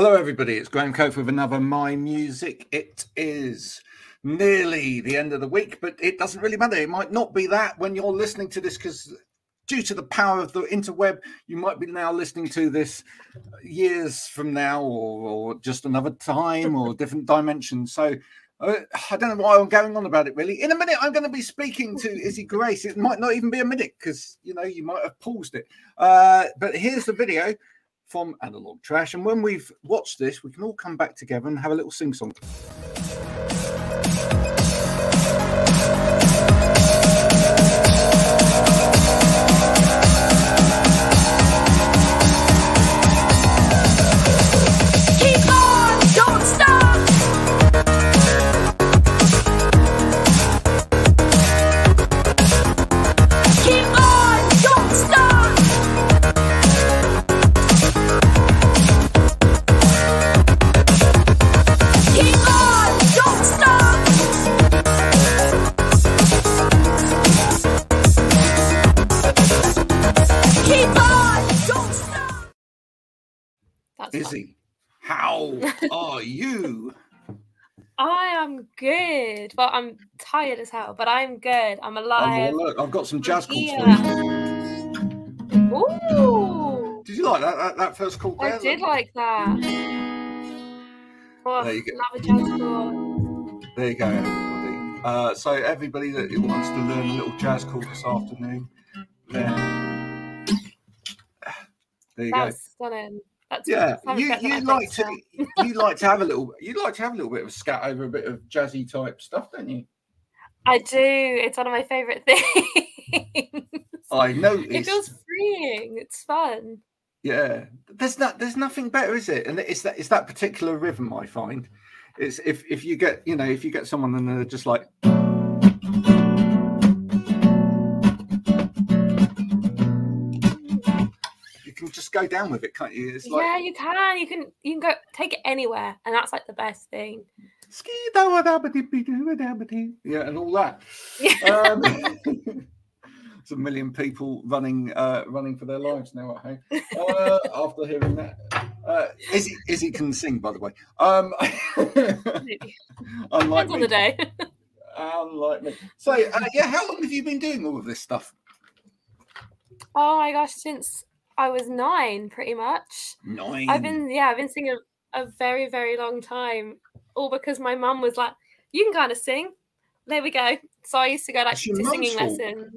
Hello, everybody. It's Graham Cope with another My Music. It is nearly the end of the week, but it doesn't really matter. It might not be that when you're listening to this because due to the power of the interweb, you might be now listening to this years from now or, or just another time or different dimension. So uh, I don't know why I'm going on about it really. In a minute, I'm going to be speaking to Izzii Grace. It might not even be a minute because you know you might have paused it. Uh, but here's the video from Analog Trash, and when we've watched this, we can all come back together and have a little sing song. That's. Izzy, how are you? I am good. Well, I'm tired as hell, but I'm good. I'm alive. look, I've got some jazz chords for you. Ooh, Did you like that? That, that first call? I there? did like that. Oh, There you go. love a jazz chord. There you go, everybody. Uh, so everybody that wants to learn a little jazz chord this afternoon, there, there you go. That's stunning. That's Yeah, you you like to you like to have a little you like to have a little bit of scat over a bit of jazzy type stuff, don't you? I do. It's one of my favorite things. I know. it feels freeing. It's fun. Yeah, there's not there's nothing better, is it? And it's that it's that particular rhythm I find. It's if if you get you know if you get someone and they're just like can just go down with it, can't you? It's like yeah, you can. You can. You can go take it anywhere, and that's like the best thing. yeah, and all that. Um, There's a million people running uh, running for their lives now at home uh, after hearing that. Uh, Izzy, Izzy can sing, by the way. Um, unlike me. the day. Unlike me. So, uh, yeah, how long have you been doing all of this stuff? oh my gosh, since I was nine, pretty much. Nine. I've been yeah, I've been singing a, a very very long time, all because my mum was like, "You can kind of sing." There we go. So I used to go like to singing fault. lessons.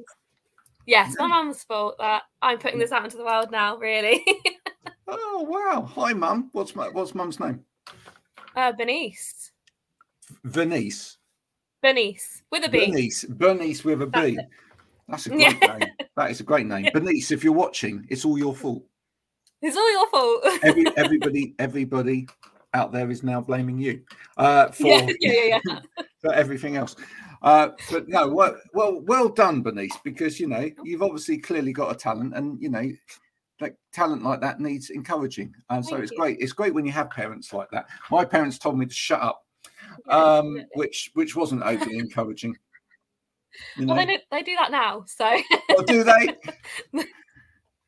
Yes, my mum's fault that I'm putting this out into the world now. Really, Oh wow! Hi, mum. What's my what's mum's name? uh, Bernice, Venice. Bernice with a B. Bernice. Bernice with a B. That's a great name. That is a great name. Bernice, if you're watching, it's all your fault. It's all your fault. Every, everybody, everybody out there is now blaming you uh, for, yeah, yeah, yeah, yeah. for everything else. Uh, but no, well, well, well done, Bernice, because you know you've obviously clearly got a talent, and you know like talent like that needs encouraging, and so Thank it's you. great. It's great when you have parents like that. My parents told me to shut up, um, which which wasn't overly encouraging. You know, well, they do, they do that now, so oh, do they?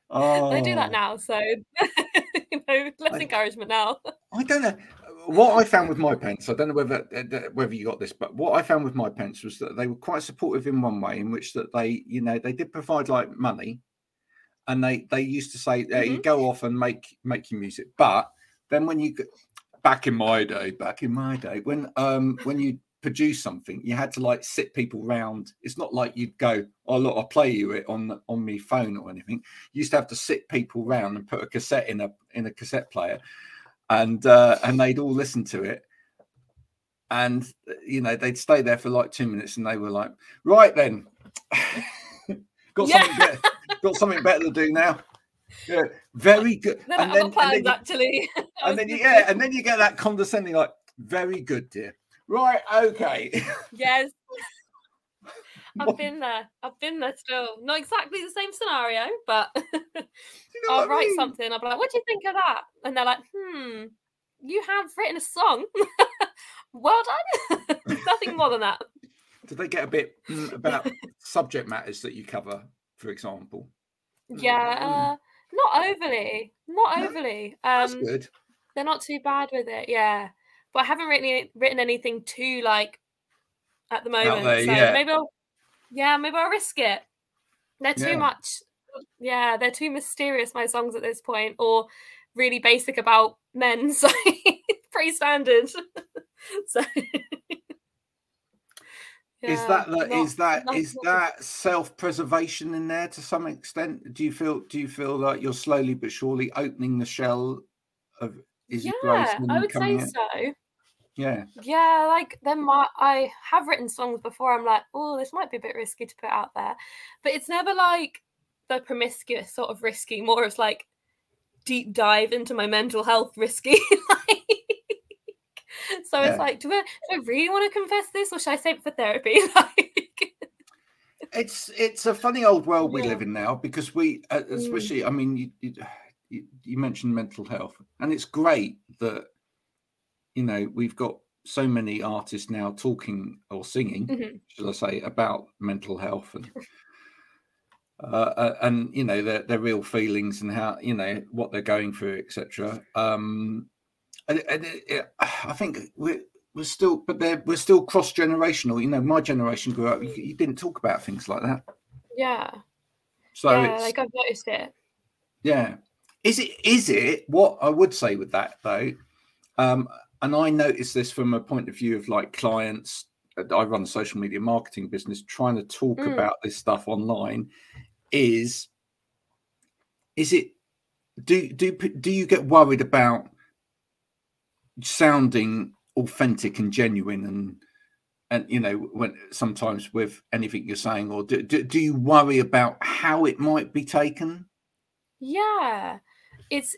Oh, they do that now. So you know, less I- encouragement now. I don't know what I found with my parents. I don't know whether uh, whether you got this, but what I found with my parents was that they were quite supportive in one way, in which that they, you know, they did provide like money, and they they used to say, uh, "You go off and make make your music," but then when you back in my day, back in my day, when um when you produce something, you had to like sit people round. It's not like you'd go, "Oh look, I'll play you it on on my phone or anything." You used to have to sit people round and put a cassette in a in a cassette player and uh, and they'd all listen to it and you know they'd stay there for like two minutes and they were like right then got Yeah. something better, got something better to do now yeah very good and then, and then, actually. And then yeah and then you get that condescending like very good dear right okay Yes. I've been there. I've been there still. Not exactly the same scenario, but you know I'll write mean? something. I'll be like, what do you think of that? And they're like, hmm, you have written a song. well done. Nothing more than that. did they get a bit mm, about subject matters that you cover for example Yeah. Uh, not overly. Not No, overly. that's Um good They're not too bad with it, yeah. But I haven't written written anything too like at the moment. there, so yeah. maybe I'll yeah, maybe I'll risk it. They're too Yeah. much yeah, they're too mysterious, my songs at this point, or really basic about men, so pretty standard. so is Yeah, that the, not- is that not- is that self-preservation in there to some extent? Do you feel do you feel like you're slowly but surely opening the shell of Grace yeah, I would say out? so. Yeah, Yeah, like then my I have written songs before. I'm like, oh, this might be a bit risky to put out there, but it's never like the promiscuous sort of risky. More of like deep dive into my mental health risky. like, so Yeah. it's like, do I, do I really want to confess this, or should I save it for therapy? like, it's it's a funny old world we Yeah. live in now because we, Mm. especially, I mean, you you you mentioned mental health, and it's great that you know we've got so many artists now talking or singing, Mhm. shall I say, about mental health and. Uh, uh, and you know their their real feelings and how you know what they're going through, etc. Um, and, and it, it, I think we're we're still, but they're we're still cross generational. You know, my generation grew up. You, you didn't talk about things like that, yeah, so yeah, it's like I've noticed it. yeah. Is it is it what I would say with that though? Um, and I notice this from a point of view of like clients. I run a social media marketing business. Trying to talk Mm. about this stuff online is is it do do do you get worried about sounding authentic and genuine and and you know when sometimes with anything you're saying or do, do, do you worry about how it might be taken Yeah, it's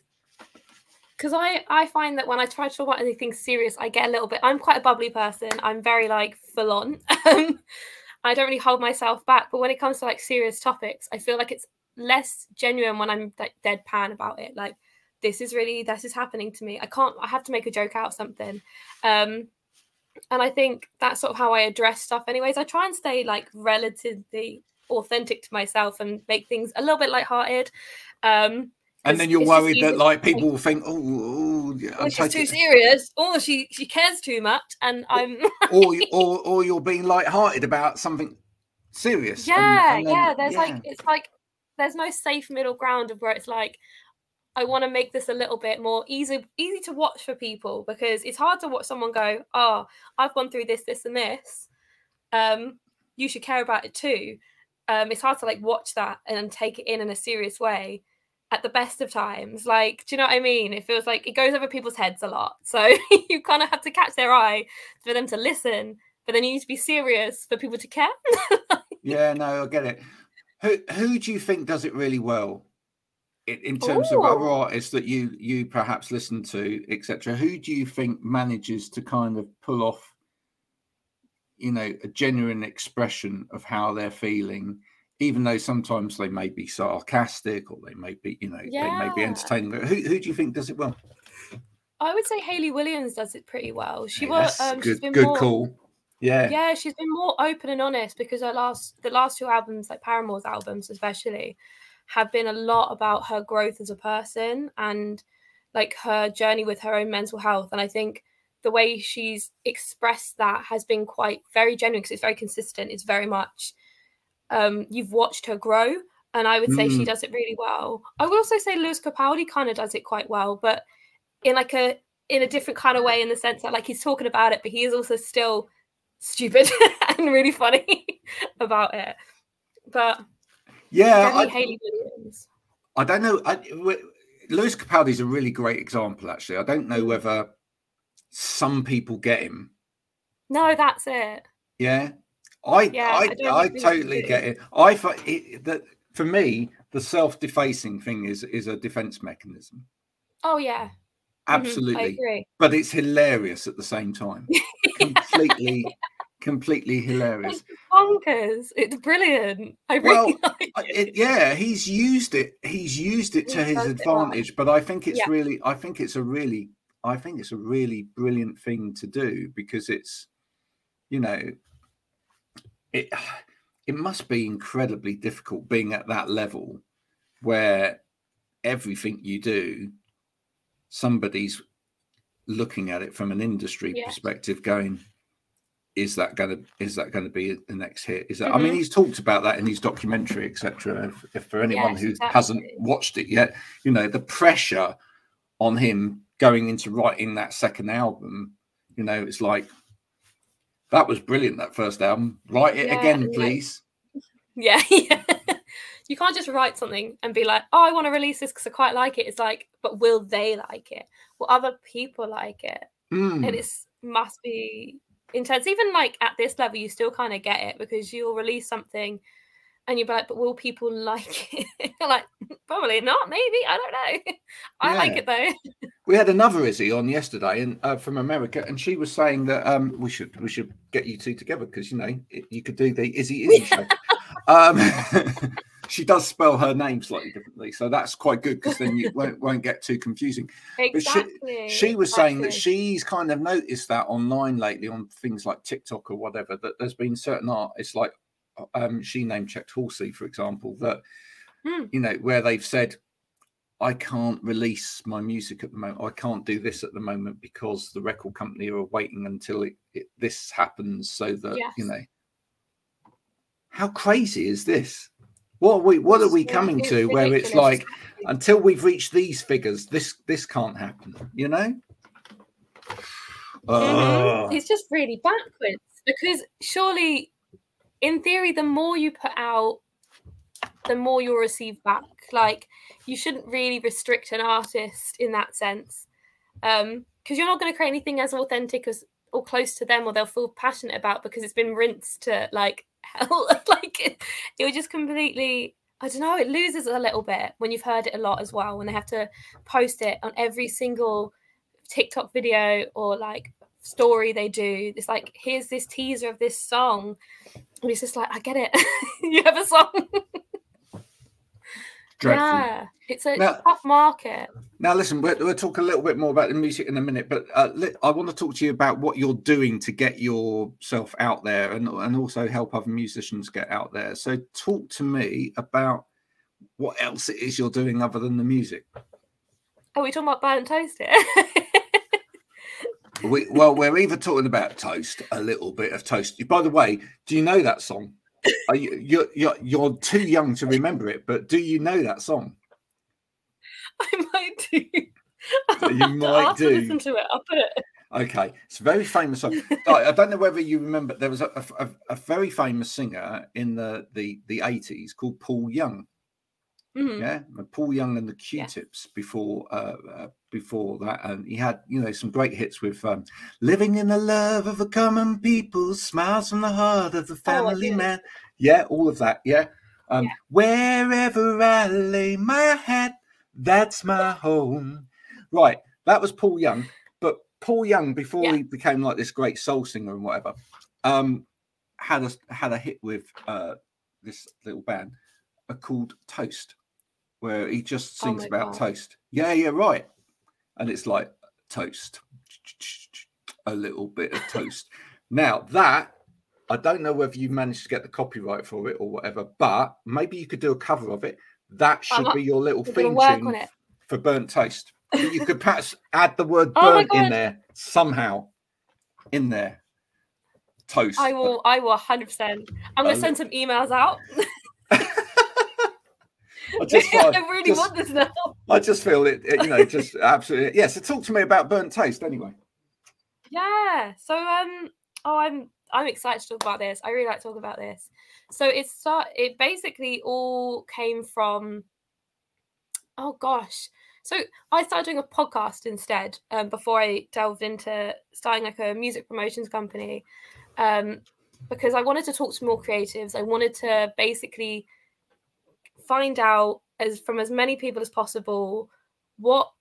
because I I find that when I try to talk about anything serious, I get a little bit. I'm quite a bubbly person. I'm very like full on. Um, I don't really hold myself back. But when it comes to like serious topics, I feel like it's less genuine when I'm like deadpan about it. Like this is really this is happening to me. I can't. I have to make a joke out of something. Um, and I think that's sort of how I address stuff. Anyways, I try and stay like relatively authentic to myself and make things a little bit lighthearted. Um, and then you're worried that like people will think oh, oh I'm she's too taking, serious. Oh, she she cares too much, and I'm or, or or you're being light-hearted about something serious and- yeah, and then- yeah. There's yeah. like it's like there's no safe middle ground of where it's like I want to make this a little bit more easy easy to watch for people because it's hard to watch someone go, oh, I've gone through this, this, and this. Um, you should care about it too. Um, it's hard to like watch that and take it in in a serious way at the best of times. Like, do you know what I mean? It feels like it goes over people's heads a lot. So you kind of have to catch their eye for them to listen, but then you need to be serious for people to care. Yeah, no, I get it. Who who do you think does it really well in, in terms of other artists that you you perhaps listen to, etc. Who do you think manages to kind of pull off, you know, a genuine expression of how they're feeling, even though sometimes they may be sarcastic or they may be, you know, they may be entertaining. But who who do you think does it well? I would say Hayley Williams does it pretty well. She Hey, was um, she's good been good more, call. Yeah. Yeah, she's been more open and honest because her last the last two albums, like Paramore's albums especially, have been a lot about her growth as a person and like her journey with her own mental health. And I think the way she's expressed that has been quite very genuine because it's very consistent. It's very much um you've watched her grow. And I would say she Mm. does it really well. I would also say Lewis Capaldi kind of does it quite well, but in like a in a different kind of way in the sense that like he's talking about it, but he is also still stupid and really funny about it. But Yeah, I, Hayley Williams. I don't know. I, Lewis Capaldi is a really great example, actually. I don't know whether some people get him. No, that's it. Yeah, I, Yeah, I I, I, totally get it. I find it, that for me, the self-defacing thing is is a defense mechanism. Oh yeah. Mhm, I Absolutely, agree. but it's hilarious at the same time. Completely, completely hilarious. It's bonkers. It's brilliant. I Well, really like it. it, yeah, he's used it. He's used it to his advantage. But I think it's Yeah. really, I think it's a really, I think it's a really brilliant thing to do because it's, you know, it it must be incredibly difficult being at that level, where everything you do, somebody's looking at it from an industry Yeah. perspective, going, is that going to is that going to be the next hit? Is that? I mean, Mhm. he's talked about that in his documentary, etc. If, if for anyone Yes, who exactly. hasn't watched it yet, you know the pressure on him going into writing that second album. You know, it's like that was brilliant. That first album, write it Yeah, again, please. Yeah, yeah. You can't just write something and be like, "Oh, I want to release this because I quite like it." It's like, but will they like it? Will other people like it? Mm. And it must be intense. Even like at this level, you still kind of get it because you'll release something and you'll be like, "But will people like it?" Like, probably not. Maybe I don't know. I like it though. We had another Izzy on yesterday, and uh, from America, and she was saying that um, we should we should get you two together because you know you could do the Izzy Izzy show. Um, she does spell her name slightly differently, so that's quite good because then you won't, won't get too confusing. she- Exactly. She was saying that she's kind of noticed that online lately on things like TikTok or whatever that there's been certain artists like um, she name checked Halsey, for example, that Hmm. you know where they've said I can't release my music at the moment. I can't do this at the moment because the record company are waiting until it, it, this happens so that you know. How crazy is this? What are we what are we Yeah, coming to where it's like until we've reached these figures, this this can't happen, you know? Mhm. Ugh. It's just really backwards because surely, in theory, the more you put out, the more you'll receive back. Like you shouldn't really restrict an artist in that sense, um, because you're not going to create anything as authentic as or close to them, or they'll feel passionate about because it's been rinsed to like hell. like it, it would just completely. I don't know. It loses a little bit when you've heard it a lot as well. When they have to post it on every single TikTok video or like story they do. It's like, here's this teaser of this song. And it's just like, I get it. you have a song. Dreadful. Yeah. It's a Now- tough market. Now, listen, we'll, we'll talk a little bit more about the music in a minute, but uh, I want to talk to you about what you're doing to get yourself out there and, and also help other musicians get out there. So, talk to me about what else it is you're doing other than the music. Are we talking about burnt toast here? We, well, we're either talking about toast, a little bit of toast. By the way, do you know that song? Are you, you're, you're, you're too young to remember it, but do you know that song? I might do. You might I'll have to do. listen to it. I'll put it. Okay, it's a very famous song. I I don't know whether you remember. There was a, a, a very famous singer in the the the eighties called Paul Young. Mhm. Yeah, and Paul Young and the Q-Tips before uh, uh, before that, and he had you know some great hits with um, "Living in the Love of the Common People," "Smiles from the Heart of the Family do. Man." Yeah, all of that. Yeah. Um, Yeah. Wherever I lay my head, that's my home. Right, that was Paul Young. But Paul Young, before Yeah. he became like this great soul singer and whatever, um, had a had a hit with uh, this little band uh, called Toast, where he just Oh sings my about God. toast. Yeah, yeah, right. And it's like toast, a little bit of toast. now that I don't know whether you managed to get the copyright for it or whatever, but maybe you could do a cover of it. That should I'm- be your little theme tune for burnt toast. You could perhaps add the word Oh burnt in there somehow. In there. Toast. I will. I will. Hundred percent. I'm going to send some emails out. I just, I I, really just, want this now. I just feel it, it, you know, just absolutely. Yeah. So talk to me about burnt toast, anyway. Yeah. So um oh I'm I'm excited to talk about this. I really like to talk about this. So it start it basically all came from oh gosh. So I started doing a podcast instead um, before I delved into starting like a music promotions company um, because I wanted to talk to more creatives. I wanted to basically find out as from as many people as possible what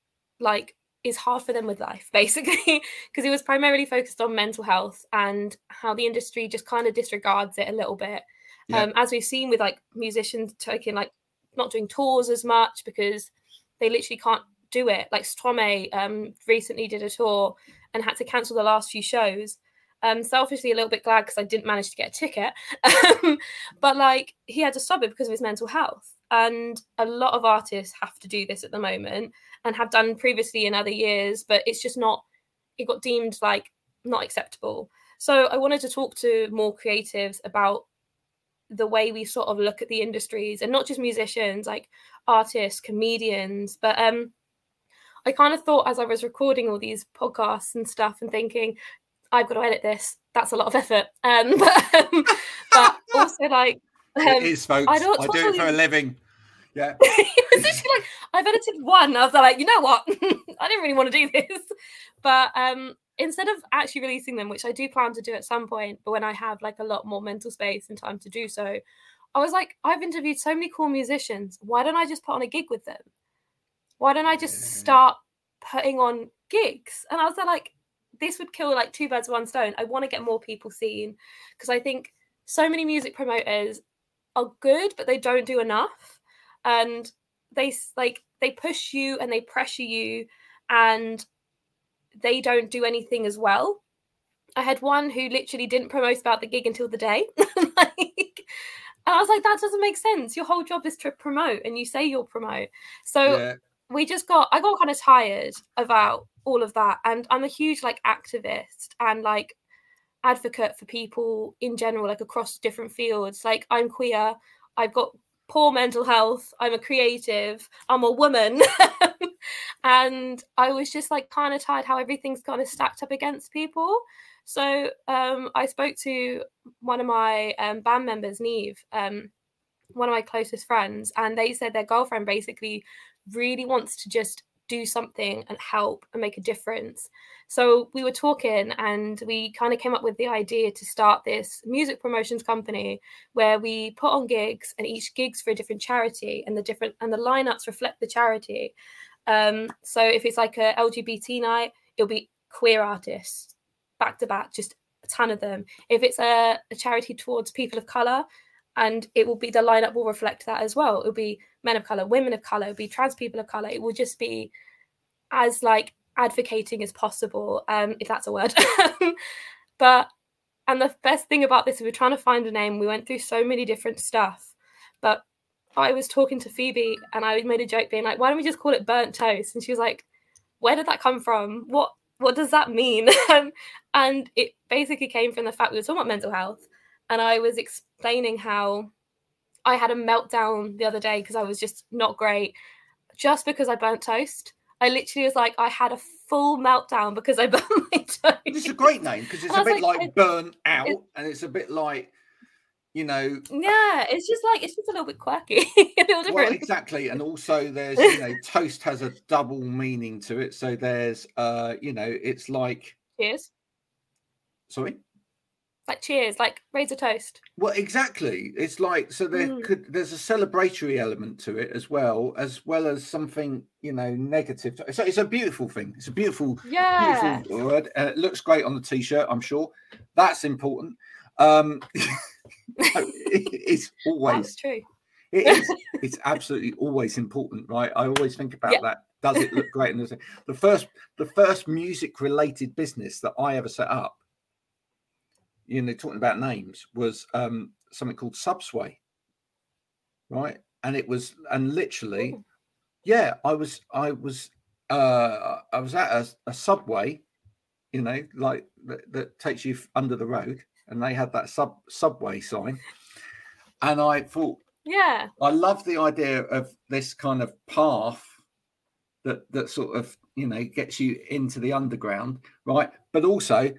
like is hard for them with life basically. Because it was primarily focused on mental health and how the industry just kind of disregards it a little bit. Yeah. um, as we've seen with like musicians taking like not doing tours as much because they literally can't do it. Like Stromae um, recently did a tour and had to cancel the last few shows. Um selfishly a little bit glad because I didn't manage to get a ticket. Um, but like he had to stop it because of his mental health and a lot of artists have to do this at the moment and have done previously in other years but it's just not it got deemed like not acceptable. So I wanted to talk to more creatives about the way we sort of look at the industries and not just musicians, like artists, comedians, but um I kind of thought as I was recording all these podcasts and stuff and thinking, I've got to edit this. That's a lot of effort. Um, but, um, but also like um, it is, folks. I I, don't do it for a living. Yeah. it was literally like I've edited one. I was like, you know what? I didn't really want to do this. But um instead of actually releasing them, which I do plan to do at some point, but when I have like a lot more mental space and time to do so, I was like, I've interviewed so many cool musicians. Why don't I just put on a gig with them? Why don't I just Yeah. start putting on gigs? And I was like, this would kill like two birds with one stone. I want to get more people seen because I think so many music promoters are good, but they don't do enough. And they like they push you and they pressure you, and they don't do anything as well. I had one who literally didn't promote about the gig until the day. like, and I was like, that doesn't make sense. Your whole job is to promote, and you say you'll promote. So yeah. we just got i got kind of tired about all of that and i'm a huge like activist and like advocate for people in general like across different fields like i'm queer i've got poor mental health i'm a creative i'm a woman. And i was just like kind of tired how everything's kind of stacked up against people. So um i spoke to one of my um, band members neve um one of my closest friends and they said their girlfriend basically really wants to just do something and help and make a difference. So we were talking and we kind of came up with the idea to start this music promotions company where we put on gigs and each gig's for a different charity and the different and the lineups reflect the charity. Um, so if it's like a LGBT night, it'll be queer artists back to back, just a ton of them. If it's a, a charity towards people of color, and it will be the lineup will reflect that as well. It'll be men of color, women of color, it'll be trans people of color. It will just be as like advocating as possible, um, if that's a word. but and the best thing about this, we were trying to find a name. We went through so many different stuff, but I was talking to Phoebe and I made a joke being like, "Why don't we just call it burnt toast?" And she was like, "Where did that come from? What what does that mean?" And it basically came from the fact we were talking about mental health, and I was explaining how I had a meltdown the other day because I was just not great, just because I burnt toast. I literally was like, I had a full meltdown because I burnt my toast. It's a great name because it's a bit like, like, burn out, and it's a bit like, you know, Yeah, it's just like it's just a little bit quirky, little well, exactly. And also, there's you know, toast has a double meaning to it. So there's, uh, you know, it's like, Cheers, sorry. Like cheers, like raise a toast. Well, exactly. It's like so there Mm. could there's a celebratory element to it as well, as well as something you know negative. So it's a beautiful thing. It's a beautiful, Yeah, beautiful word. Uh, it looks great on the t-shirt. I'm sure that's important. Um, it- it's that's always true. it is. It's absolutely always important, right? I always think about Yeah. that. Does it look great? And the first, the first music-related business that I ever set up, you know, talking about names, was um, something called Subsway, right? And it was, and literally, Ooh. yeah, I was, I was, uh, I was at a, a subway, you know, like that, that takes you under the road, and they had that sub subway sign, and I thought. Yeah, I love the idea of this kind of path that that sort of you know gets you into the underground, right? But also,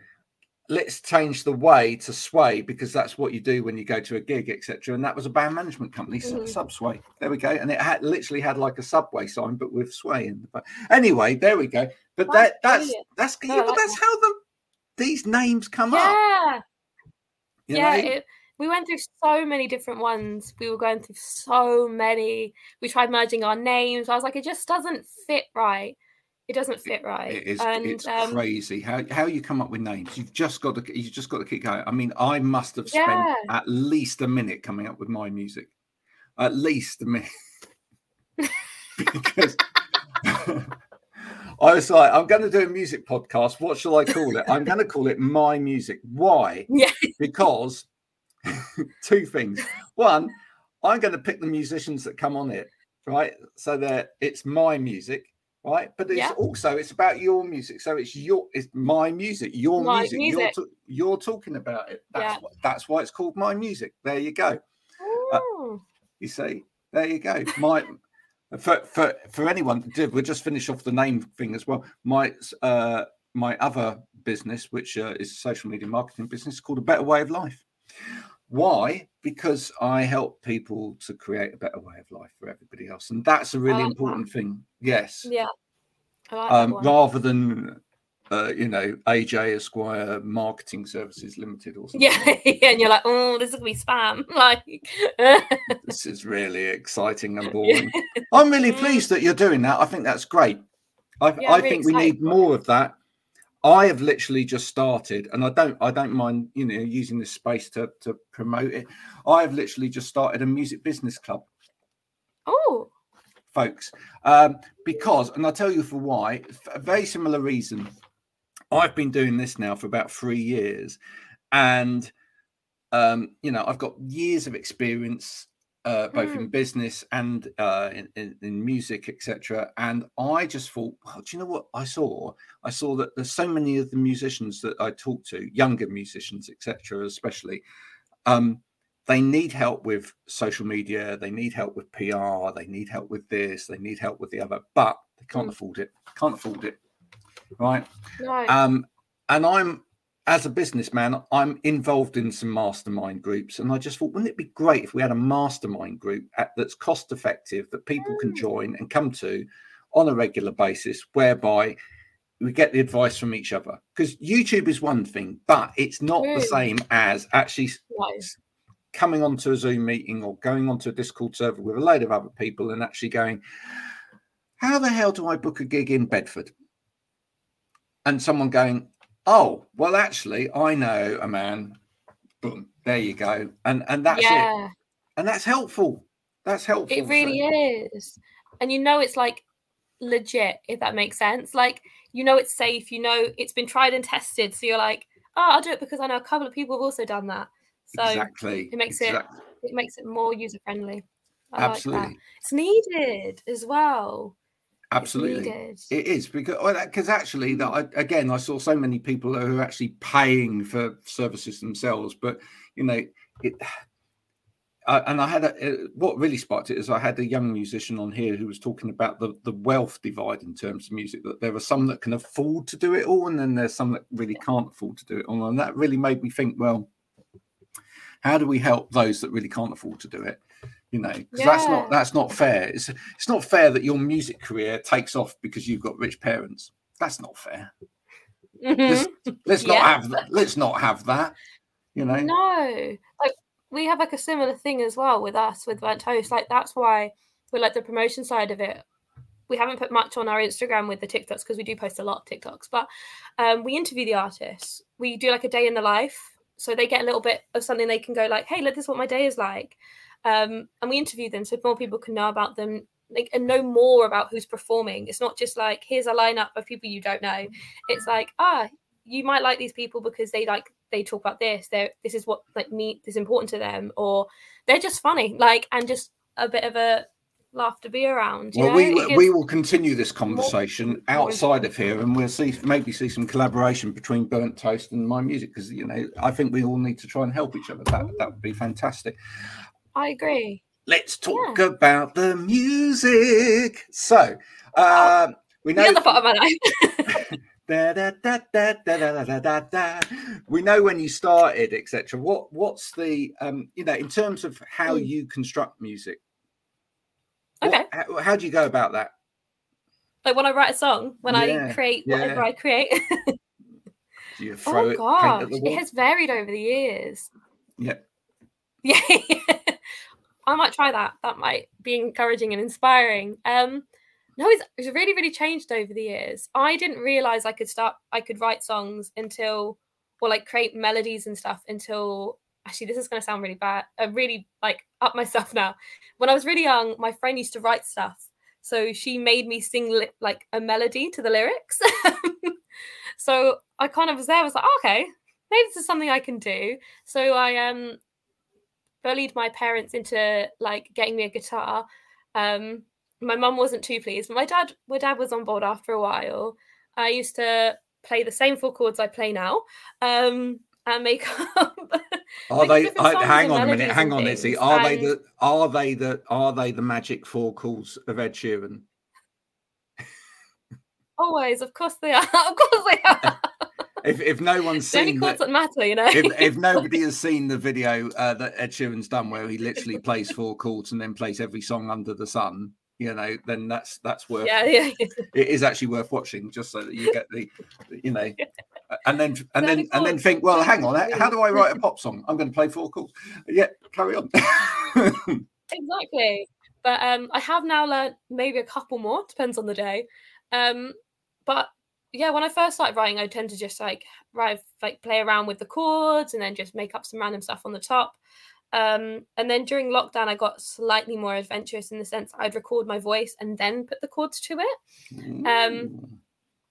let's change the way to sway because that's what you do when you go to a gig, etc. And that was a band management company, Sub- Mhm. Subsway. There we go, and it had literally had like a subway sign, but with sway in the back. Anyway, there we go. But That's that that's brilliant. that's No, yeah, but that's how the these names come up. yeah, You yeah. It, we went through so many different ones. We were going through so many. We tried merging our names. I was like, it just doesn't fit right. It doesn't fit right. It is. and it's um, crazy how how you come up with names. You've just got to. You've just got to keep going. I mean, I must have spent Yeah. at least a minute coming up with my music. At least a minute, because I was like, I'm going to do a music podcast. What shall I call it? I'm going to call it my music. Why? Yeah. Because two things. One, I'm going to pick the musicians that come on it, right? So that it's my music, right? But it's Yeah. also it's about your music. So it's your it's my music, your My music. music. You're, you're talking about it. That's Yeah. that's why it's called my music. There you go. Uh, You see, there you go. My for for for anyone, we'll just finish off the name thing as well. My uh my other business, which uh, is a social media marketing business, called a Better Way of Life. Why? Because I help people to create a better way of life for everybody else, and that's a really like that. important thing. Yes, Yeah. Like um, rather than uh, you know AJ Esquire Marketing Services Limited or something. Yeah, yeah, and you're like, oh, this is gonna be spam. Like, this is really exciting and boring. I'm really Mm. pleased that you're doing that. I think that's great. I, Yeah, I really think we need more of that. I have literally just started, and I don't I don't mind you know using this space to to promote it. I have literally just started a music business club, oh, folks, um, because and I'll tell you for why. For a very similar reason. I've been doing this now for about three years, and um, you know I've got years of experience uh, both in business and uh, in, in, in music, etc. And I just thought, well, do you know what I saw? I saw that there's so many of the musicians that I talk to, younger musicians, etc., especially, um, they need help with social media, they need help with PR, they need help with this, they need help with the other, but they can't Mm. afford it. Can't afford it, right? no. Um, and I'm as a businessman, I'm involved in some mastermind groups, and I just thought, wouldn't it be great if we had a mastermind group at, that's cost effective that people can Mm. join and come to on a regular basis, whereby we get the advice from each other. Because YouTube is one thing, but it's not the same as actually no. coming onto a Zoom meeting or going onto a Discord server with a load of other people and actually going, how the hell do I book a gig in Bedford? And someone going, oh, well, actually, I know a man. Boom, there you go, and and that's it, yeah, and that's helpful. That's helpful. it really is. And you know, it's like legit, if that makes sense. Like, you know, it's safe. You know, it's been tried and tested. So you're like, oh, I'll do it because I know a couple of people have also done that. So exactly. it makes it- it makes it more user friendly. I like that. absolutely, It's needed as well. Absolutely. It is because because actually that again I saw so many people who are actually paying for services themselves, but you know it. I, and I had a, uh, what really sparked it is I had a young musician on here who was talking about the the wealth divide in terms of music. That there are some that can afford to do it all, and then there's some that really can't afford to do it all, and that really made me think. Well, how do we help those that really can't afford to do it? You know, because that's not that's not fair. It's it's not fair that your music career takes off because you've got rich parents. That's not fair. Mhm. Let's not Yeah. have that. Let's not have that. You know. No, like we have like a similar thing as well with us with Burnt Toast. Like that's why we're like the promotion side of it. We haven't put much on our Instagram with the TikToks because we do post a lot of TikToks, but um, we interview the artists. We do like a day in the life, so they get a little bit of something they can go like, "Hey, look, this is what my day is like," um, and we interview them so more people can know about them, like and know more about who's performing. It's not just like here's a lineup of people you don't know. It's like ah, you might like these people because they like they talk about this they're this is what like me is important to them or they're just funny like and just a bit of a laugh to be around. Well, know? we we will continue this conversation outside of here, and we'll see maybe see some collaboration between Burnt Toast and my music because you know I think we all need to try and help each other. That that would be fantastic. I agree. Let's talk yeah. about the music. So, uh, oh, we know the other part of my life. Da, da, da, we know when you started, etc. What what's the um, you know in terms of how hmm. you construct music? What- okay. how, how do you go about that? like when i write a song when Yeah, i create whatever yeah. i create. Do you throw oh it, gosh it has varied over the years. Yeah. yeah. I might try that. That might be encouraging and inspiring. Um no it's, it's really really changed over the years. I didn't realize i could start i could write songs until or like create melodies and stuff until actually this is going to sound really bad I'm really like up myself now. When i was really young my friend used to write stuff. So she made me sing li- like a melody to the lyrics. So i kind of was there I was like "Oh, okay maybe this is something i can do. So i um bullied my parents into like getting me a guitar. Um my mum wasn't too pleased. But my dad, my dad was on board after a while. I used to play the same four chords I play now, um, and make up. Are they? I, hang on a minute. Hang on, Izzy. things, Are they the? Are they the? Are they the magic four chords of Ed Sheeran? Always, of course they are. of course they are. If if no one's the only seen chords that, that matter, you know. if, if nobody has seen the video uh, that Ed Sheeran's done, where he literally plays four chords and then plays every song under the sun, you know, then that's that's worth. yeah, yeah. It is actually worth watching, just so that you get the, you know, and then and then and then think, well, hang on, how do I write a pop song? I'm going to play four chords. Yeah, carry on. exactly but um i have now learned maybe a couple more depends on the day um but yeah when i first started writing i tend to just like write like play around with the chords and then just make up some random stuff on the top um and then during lockdown i got slightly more adventurous in the sense i'd record my voice and then put the chords to it Um,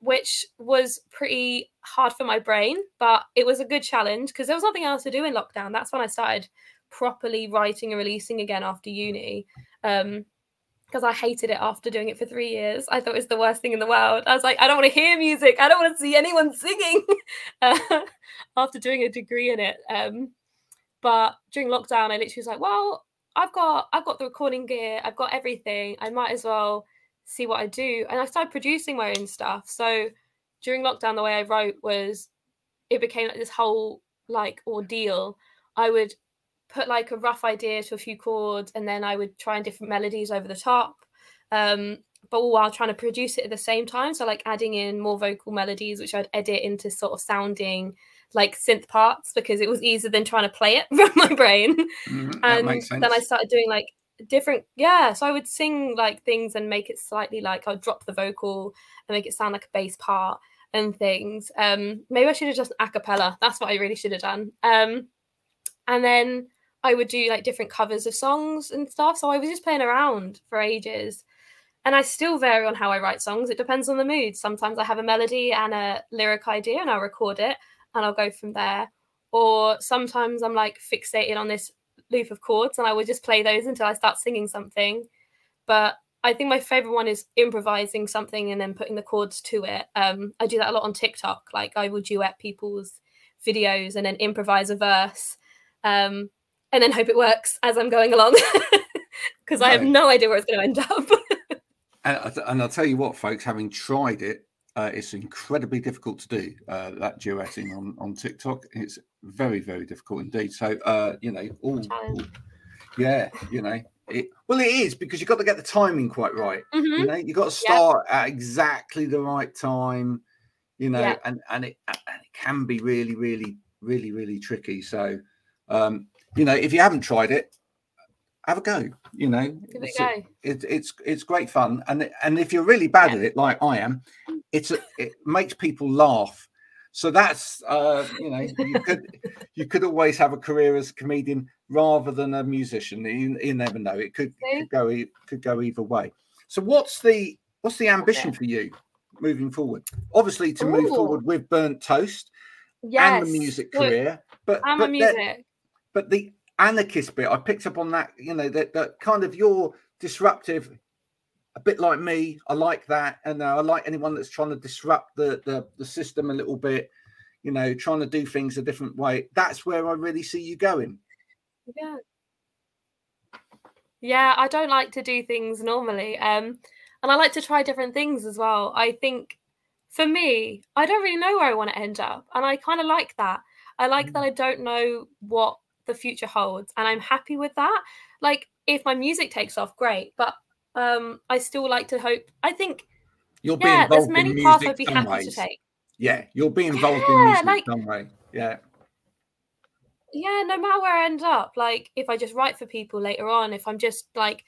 which was pretty hard for my brain, but it was a good challenge because there was nothing else to do in lockdown. That's when I started properly writing and releasing again after uni. Um, because I hated it after doing it for three years. I thought it was the worst thing in the world. I was like, I don't want to hear music. I don't want to see anyone singing uh, after doing a degree in it. Um, but during lockdown, I literally was like, well, I've got I've got the recording gear, I've got everything. I might as well see what I do. And I started producing my own stuff. So during lockdown, the way I wrote was it became like this whole like ordeal. I would put like a rough idea to a few chords and then I would try and different melodies over the top. Um, but all while trying to produce it at the same time. So like adding in more vocal melodies, which I'd edit into sort of sounding like synth parts because it was easier than trying to play it from my brain that and then I started doing like different yeah so I would sing like things and make it slightly like I'd drop the vocal and make it sound like a bass part and things. Um maybe I should have just a cappella. That's what I really should have done. Um and then I would do like different covers of songs and stuff. So I was just playing around for ages. And I still vary on how I write songs. It depends on the mood. Sometimes I have a melody and a lyric idea and I'll record it and I'll go from there. Or sometimes I'm like fixated on this loop of chords and I would just play those until I start singing something. But I think my favorite one is improvising something and then putting the chords to it. Um, I do that a lot on TikTok. Like I will duet people's videos and then improvise a verse, um, and then hope it works as I'm going along because I have no idea where it's going to end up. And, and I'll tell you what, folks, having tried it, uh, it's incredibly difficult to do uh, that duetting on, on TikTok. It's very, very difficult indeed. So, uh, you know, all, all- yeah, you know, it, well, it is because you've got to get the timing quite right. Mhm. You know, you've got to start at exactly the right time, you know, Yeah. and, and, it, and it can be really, really, really, really tricky. So, um, you know, if you haven't tried it, have a go. You know, it It's go. it's it's it's great fun and and if you're really bad at it like i am it's a, it makes people laugh so that's uh you know you could you could always have a career as a comedian rather than a musician you, you never know it could, could go could go either way so what's the what's the ambition it. for you moving forward obviously to move forward with burnt toast Yes. and the music Look, career but I'm but music. but the anarchist bit, I picked up on that. You know that that kind of you're disruptive, a bit like me. I like that, and uh, I like anyone that's trying to disrupt the, the the system a little bit. You know, trying to do things a different way. That's where I really see you going. Yeah. Yeah, I don't like to do things normally. Um, and I like to try different things as well. I think for me, I don't really know where I want to end up. And I kind of like that. I like that I don't know what the future holds. And I'm happy with that. Like, if my music takes off, great. But um, I still like to hope. I think, You'll be yeah, there's many in paths I'd be happy ways. to take. Yeah, you'll be involved in Yeah, music like- some way. Yeah, yeah no matter where i end up like if i just write for people later on if i'm just like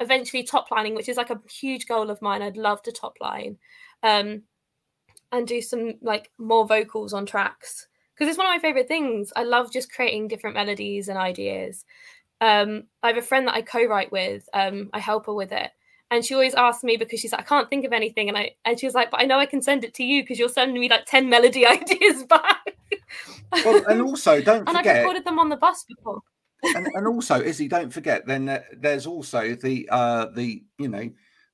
eventually top lining which is like a huge goal of mine i'd love to top line um and do some like more vocals on tracks because it's one of my favorite things i love just creating different melodies and ideas um i have a friend that i co-write with um i help her with it and she always asks me because she's like i can't think of anything and i and she was like but i know i can send it to you because you're sending me like 10 melody ideas back well, and also don't forget. and I've recorded them on the bus before. and, and also Izzy, don't forget. Then there- there's also the uh the you know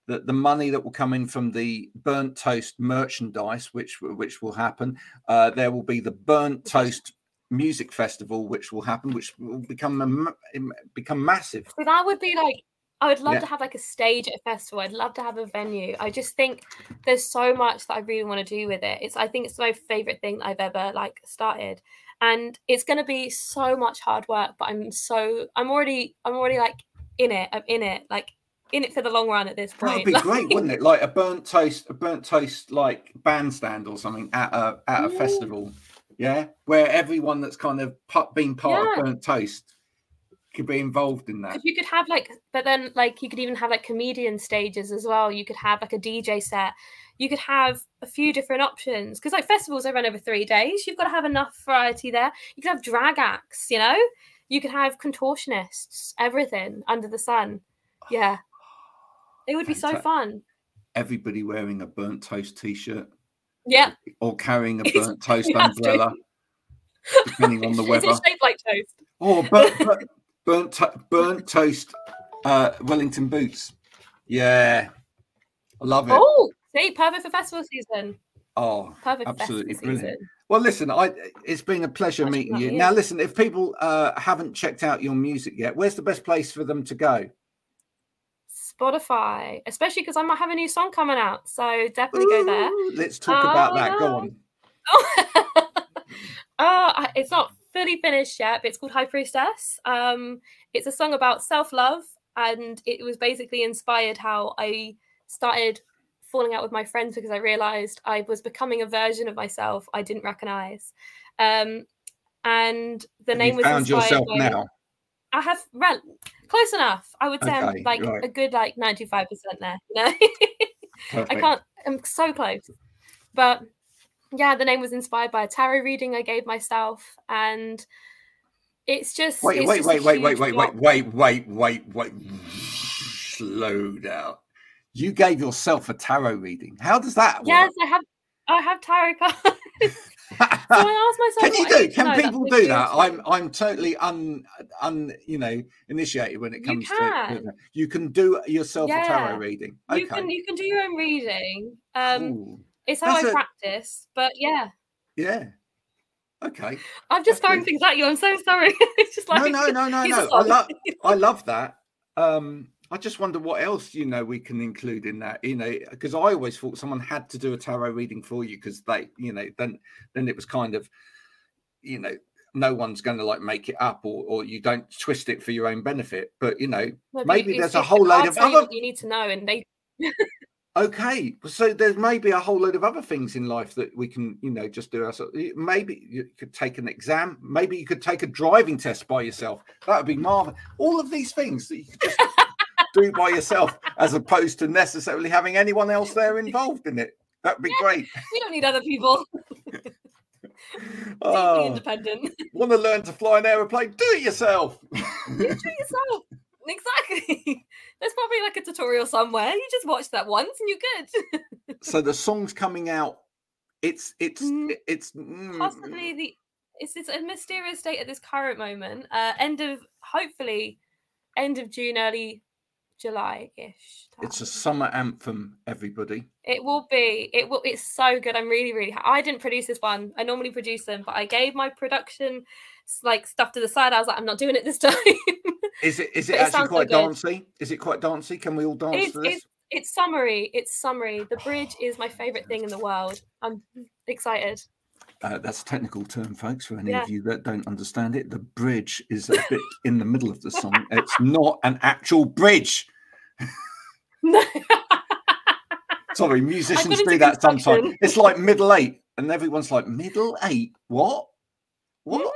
that the money that will come in from the burnt toast merchandise, which which will happen, uh, there will be the burnt toast music festival, which will happen, which will become a, become massive. So that would be like I would love Yeah. to have like a stage at a festival. I'd love to have a venue. I just think there's so much that I really want to do with it. It's I think it's my favorite thing that I've ever like started. And it's gonna be so much hard work, but I'm so I'm already I'm already like in it. I'm in it, like in it for the long run at this point. That point. would be Like- great, wouldn't it? Like a burnt toast, a burnt toast like bandstand or something at a at a Yeah. festival. Yeah, where everyone that's kind of been part Yeah. of burnt toast could be involved in that. You could have like, but then like you could even have like comedian stages as well. You could have like a DJ set. You could have a few different options because like festivals they run over three days. You've got to have enough variety there. You could have drag acts, you know. You could have contortionists, everything under the sun. Yeah, it would be so fun. Everybody wearing a burnt toast t-shirt Yeah, or carrying a burnt toast you have to. umbrella, depending on the is weather. it shaped like toast? Oh, burnt, burnt, burnt, to- burnt toast uh, Wellington boots. Yeah, I love it. Oh, see, perfect for festival season. Oh, Perfect Absolutely festival brilliant. season. Well, listen, I it's been a pleasure Much meeting love, you. Now, listen, if people uh, haven't checked out your music yet, where's the best place for them to go? Spotify, especially because I might have a new song coming out, so definitely go there. Let's talk about Oh, that. Go on. oh, it's not fully finished yet, but it's called High Priestess. Um, it's a song about self love, and it was basically inspired how I started falling out with my friends because I realized I was becoming a version of myself I didn't recognize. Um, and the Have name was found yourself now. I have ran close enough. I would say Okay, I'm like right. a good like ninety five percent there. You know. I can't. I'm so close. But yeah, the name was inspired by a tarot reading I gave myself, and it's just Wait, it's wait, just wait, wait, wait, wait, wait, wait, wait, wait, wait. Slow down. You gave yourself a tarot reading. How does that work? Yes, I have. I have tarot cards. So? I asked myself, Can you do? Can people do that? I'm. I'm totally un un you know initiated when it You comes to can. you can do yourself a tarot reading. Okay. You can you can do your own reading. Um, Ooh, it's how That's I a- practice. But yeah, yeah. Okay. I'm just That's throwing good. things at you. I'm so sorry. it's just like no, no, no, no, no. I love I love that. Um I just wonder what else you know we can include in that, you know, because I always thought someone had to do a tarot reading for you because they, you know, then then it was kind of, you know, no one's going to like make it up or or you don't twist it for your own benefit. But you know, No, maybe there's a whole load of other you need to know, and they Okay, so there's maybe a whole load of other things in life that we can, you know, just do ourselves. Maybe you could take an exam. Maybe you could take a driving test by yourself. That would be marvelous. All of these things that you could just do by yourself, as opposed to necessarily having anyone else there involved in it. That'd be great. we don't need other people. Deeply Oh, independent. want to learn to fly an aeroplane? Do it yourself. you do it yourself. Exactly. There's probably like a tutorial somewhere. You just watch that once and you're good. so the song's coming out. It's it's Mm, it's mm, Possibly the it's it's a mysterious date at this current moment. Uh end of hopefully end of June, early July ish. it's a summer anthem. Everybody. It will be. It will. It's so good. I'm really, really. Ha- I didn't produce this one. I normally produce them, but I gave my production like stuff to the side. I was like, I'm not doing it this time. Is it is it actually so quite good. dancey? Is it quite dancey? Can we all dance it's, to this? it's it's summary. It's summary. The bridge is my favorite thing in the world. I'm excited. Uh, that's a technical term, folks, for any Yeah. of you that don't understand it. The bridge is a bit in the middle of the song. It's not an actual bridge. Sorry, musicians do that sometimes. It's like middle eight, and everyone's like, middle eight? What? What?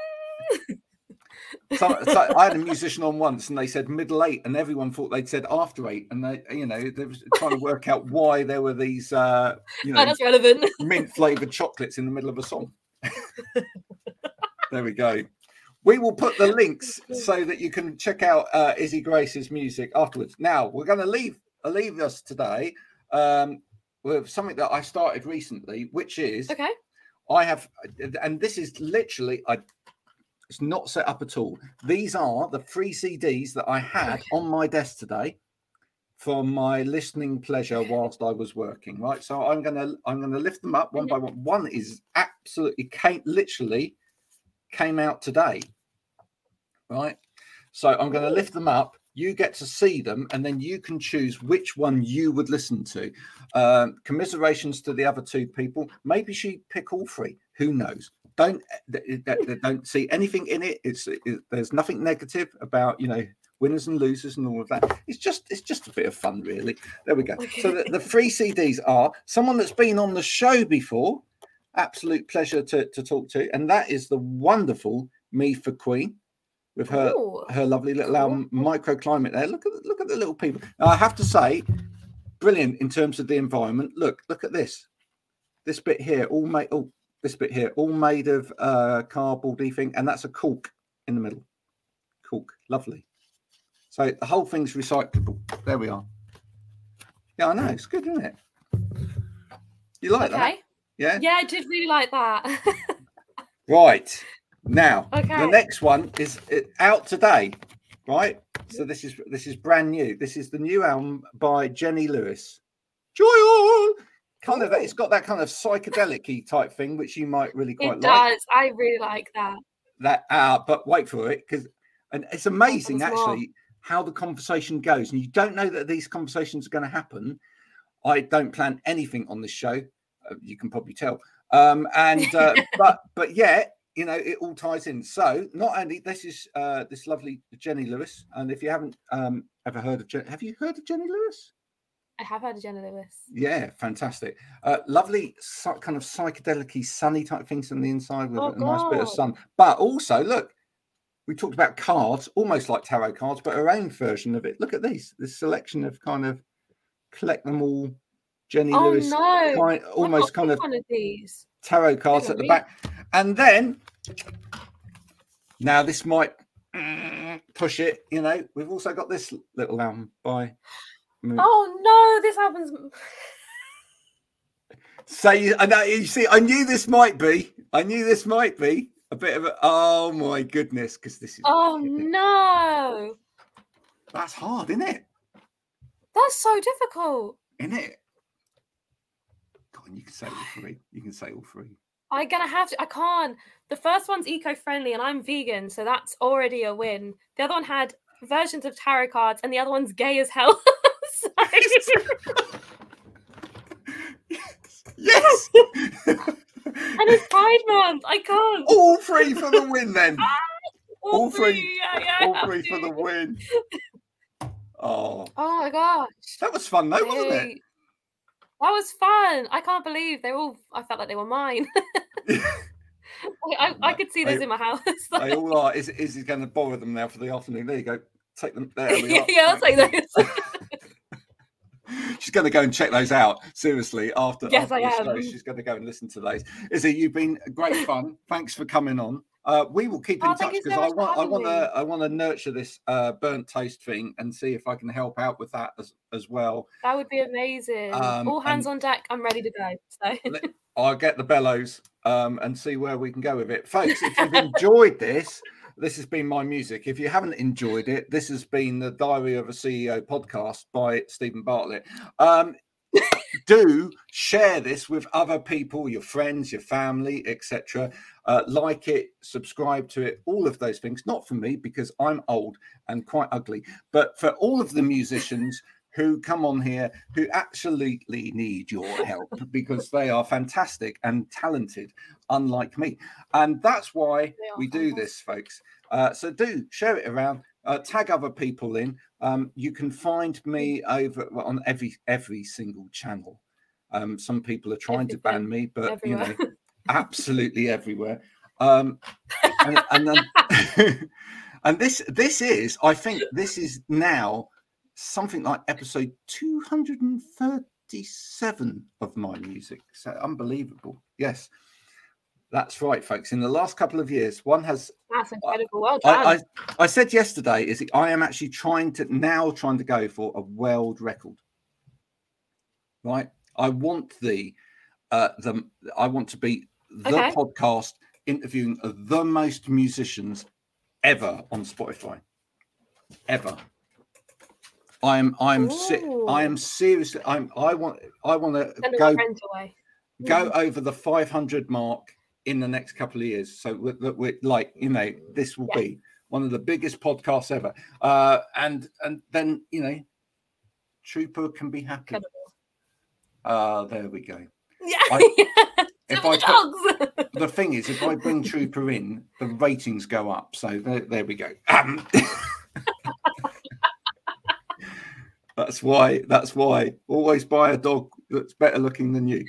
So, so I had a musician on once, and they said middle eight, and everyone thought they'd said after eight, and they, you know, they were trying to work out why there were these, uh, you know, that's relevant. mint flavored chocolates in the middle of a song. there we go. We will put the links so that you can check out uh, Izzii Grace's music afterwards. Now we're going to leave uh, leave us today um, with something that I started recently, which is Okay. I have, and this is literally I. It's not set up at all. These are the free CDs that I had on my desk today for my listening pleasure whilst I was working. Right, so I'm gonna I'm gonna lift them up one by one. One is absolutely came literally came out today. Right, so I'm going to lift them up. You get to see them, and then you can choose which one you would listen to. Um, commiserations to the other two people. Maybe she pick all three. Who knows? Don't eh, th- th- eh, don't see anything in it. It's eh, it, there's nothing negative about you know winners and losers and all of that. It's just it's just a bit of fun, really. There we go. So the, the three CDs are someone that's been on the show before. Absolute pleasure to, to talk to, and that is the wonderful Me for Queen with her Ooh. her lovely little um, microclimate there. Look at the, look at the little people. Now, I have to say, brilliant in terms of the environment. Look, look at this. This bit here, all made. Oh, this bit here, all made of uh, cardboardy thing, and that's a cork in the middle. Cork, lovely. So the whole thing's recyclable. There we are. Yeah, I know. It's good, isn't it? You like that? Okay. Yeah. Yeah, I did really like that. Right. Now, the next one is out today, right? So this is this is brand new. This is the new album by Jenny Lewis. Joy'All! Kind of, it's got that kind of psychedelic type thing, which you might really quite like. it like. does. I really like that. That, uh, but wait for it because, and it's amazing Happens more. actually how the conversation goes, and you don't know that these conversations are going to happen. I don't plan anything on this show. Uh, you can probably tell. Um, and uh, but but yet you know it all ties in. So not only this is uh, this lovely Jenny Lewis, and if you haven't um, ever heard of Jen, have you heard of Jenny Lewis? I have heard of Jenna Lewis. Yeah, fantastic. Uh, lovely, kind of psychedelic sunny type things on the inside with Oh, a nice bit of sun. But also, look, we talked about cards, almost like tarot cards, but her own version of it. Look at these, this selection of kind of collect them all, Jenny Oh Lewis, no! kind, almost kind of of these. tarot cards at the back. And then, now this might push it, you know, we've also got this little album by. Oh no! This happens. So you, I know you see, I knew this might be. I knew this might be a bit of a. Oh my goodness, because this is. Oh no! That's hard, isn't it? That's so difficult. Isn't it? Go on, you can say all three. You can say all three. I'm gonna have to. I can't. The first one's eco-friendly, and I'm vegan, so that's already a win. The other one had versions of tarot cards, and the other one's gay as hell. Yes. and it's Pride Month. I can't. all three for the win, then. Ah, all three. Yeah, yeah, all three for the win. Oh, Oh my gosh! that was fun, though, wasn't it? That was fun. I can't believe they're all. I felt like they were mine. I, I, could see those They- in my house. They all are. Is, is he going to borrow them now for the afternoon? There you go. Take them. There we yeah, are. yeah, I'll take those. She's going to go and check those out. Seriously, after, Yes, after I am. show, she's going to go and listen to those. Izzii, you've been great fun. Thanks for coming on. Uh, we will keep in Oh, touch you so because I want, I want to, I want to nurture this uh, burnt toast thing and see if I can help out with that as as well. That would be amazing. Um, All hands on deck. I'm ready to go. So I'll get the bellows um, and see where we can go with it, folks. If you've enjoyed this, this has been my music. If you haven't enjoyed it, this has been the Diary of a CEO podcast by Steven Bartlett. Um, do share this with other people, your friends, your family, etc. Uh, like it, subscribe to it, all of those things. Not for me because I'm old and quite ugly, but for all of the musicians who come on here who absolutely need your help because they are fantastic and talented, unlike me. And that's why we do this, folks. Uh, so do share it around. Uh, tag other people in. Um, you can find me over on every every single channel. Um, some people are trying to ban me, but you know, absolutely everywhere. Um, and, and, then, and this this is, I think, this is now something like episode two hundred and thirty-seven of my music. So unbelievable. Yes, that's right, folks. In the last couple of years, one has That's incredible. Well done. I, I, I said yesterday is that I am actually trying to now trying to go for a world record. Right, I want the uh, the I want to be the Okay. podcast interviewing the most musicians ever on Spotify, ever. I'm I'm si- I am seriously I'm I want I want to go friend away. go over the 500 mark in the next couple of years. So that we're, we're like, you know, this will Yeah. be one of the biggest podcasts ever. Uh, and and then you know, Trooper can be happy. Incredible. Uh, there we go. Yeah. I- if If the I put- The thing is, if I bring Trooper in, the ratings go up. So there, there we go. Um, that's why. That's why. Always buy a dog that's better looking than you.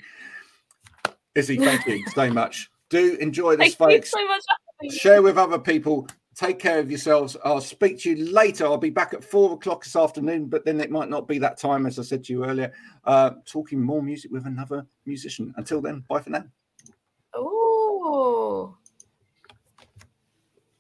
Izzii, thank you so much. Do enjoy this, Thank you folks. so much. for having me. Share with other people. Take care of yourselves. I'll speak to you later. I'll be back at four o'clock this afternoon, but then it might not be that time, as I said to you earlier. Uh, talking more music with another musician. Until then, bye for now.